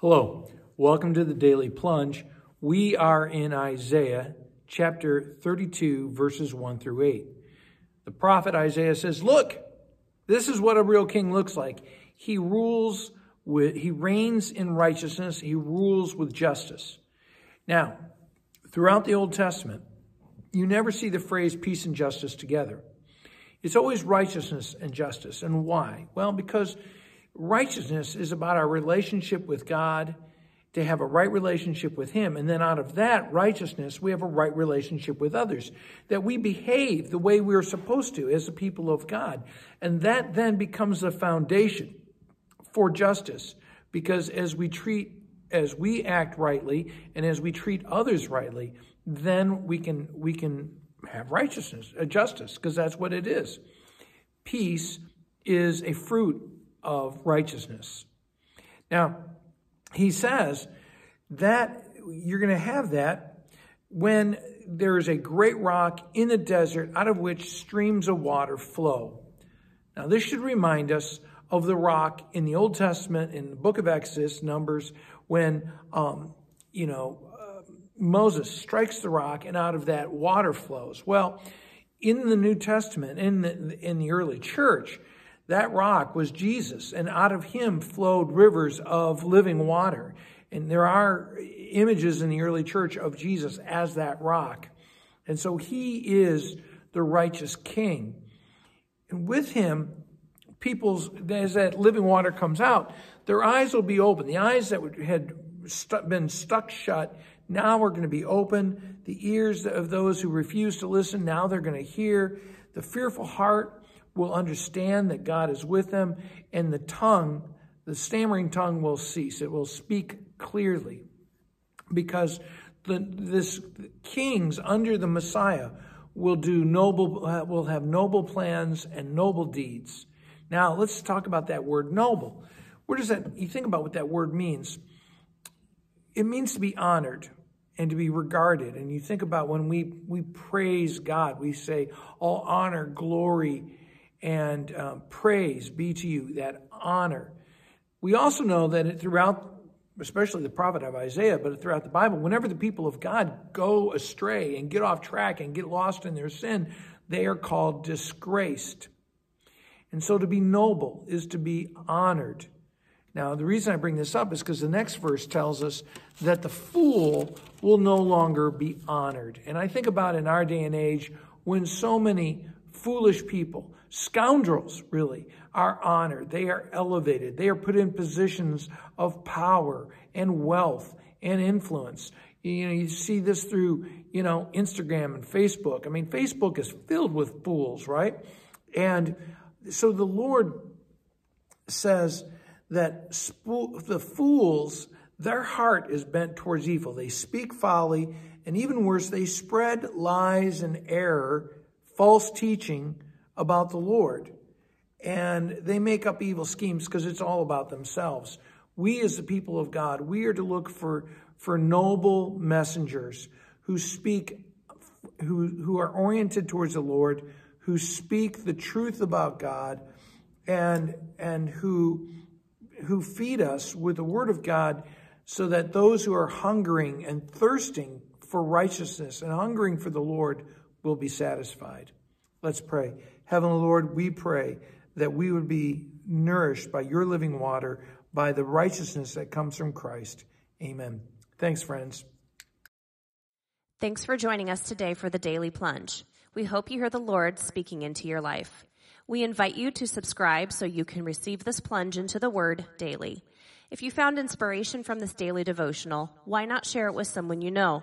Hello, welcome to the Daily Plunge. We are in Isaiah chapter 32, verses 1 through 8. The prophet Isaiah says, Look, this is what a real king looks like. He rules with, he reigns in righteousness, he rules with justice. Now, throughout the Old Testament, you never see the phrase peace and justice together. It's always righteousness and justice. And why? Well, because righteousness is about our relationship with God, to have a right relationship with Him. And then out of that righteousness, we have a right relationship with others, that we behave the way we're supposed to as the people of God. And that then becomes the foundation for justice, because as we treat, as we act rightly, and as we treat others rightly, then we can, we can have righteousness, a justice, because that's what it is. Peace is a fruit of righteousness. Now, he says that you're going to have that when there is a great rock in the desert out of which streams of water flow. Now, this should remind us of the rock in the Old Testament, in the book of Exodus, Numbers, when, um, you know, Moses strikes the rock and out of that water flows. Well, in the New Testament, in the, in the early church, that rock was Jesus, and out of him flowed rivers of living water. And there are images in the early church of Jesus as that rock. And so he is the righteous king. And with him, people's, as that living water comes out, their eyes will be open. The eyes that had been stuck shut now we're going to be open. The ears of those who refuse to listen, now they're going to hear. The fearful heart will understand that God is with them. And the tongue, the stammering tongue will cease. It will speak clearly. Because the, this kings under the Messiah will do noble, uh, will have noble plans and noble deeds. Now let's talk about that word noble. Where does that, you think about what that word means. It means to be honored and to be regarded. And you think about when we, we praise God, we say, All honor, glory, and um, praise be to you, that honor. We also know that it, throughout, especially the prophet of Isaiah, but throughout the Bible, whenever the people of God go astray and get off track and get lost in their sin, they are called disgraced. And so to be noble is to be honored. Now, the reason I bring this up is because the next verse tells us that the fool will no longer be honored. And I think about in our day and age when so many foolish people, scoundrels really, are honored. They are elevated. They are put in positions of power and wealth and influence. You know, you see this through, you know, Instagram and Facebook. I mean, Facebook is filled with fools, right? And so the Lord says, that the fools, their heart is bent towards evil. They speak folly, and even worse, they spread lies and error, false teaching about the Lord. And they make up evil schemes because it's all about themselves. We, as the people of God, we are to look for, for noble messengers who speak, who, who are oriented towards the Lord, who speak the truth about God, and, and who who feed us with the word of God so that those who are hungering and thirsting for righteousness and hungering for the Lord will be satisfied. Let's pray. Heavenly Lord, we pray that we would be nourished by your living water, by the righteousness that comes from Christ. Amen. Thanks, friends. Thanks for joining us today for the Daily Plunge. We hope you hear the Lord speaking into your life. We invite you to subscribe so you can receive this plunge into the Word daily. If you found inspiration from this daily devotional, why not share it with someone you know?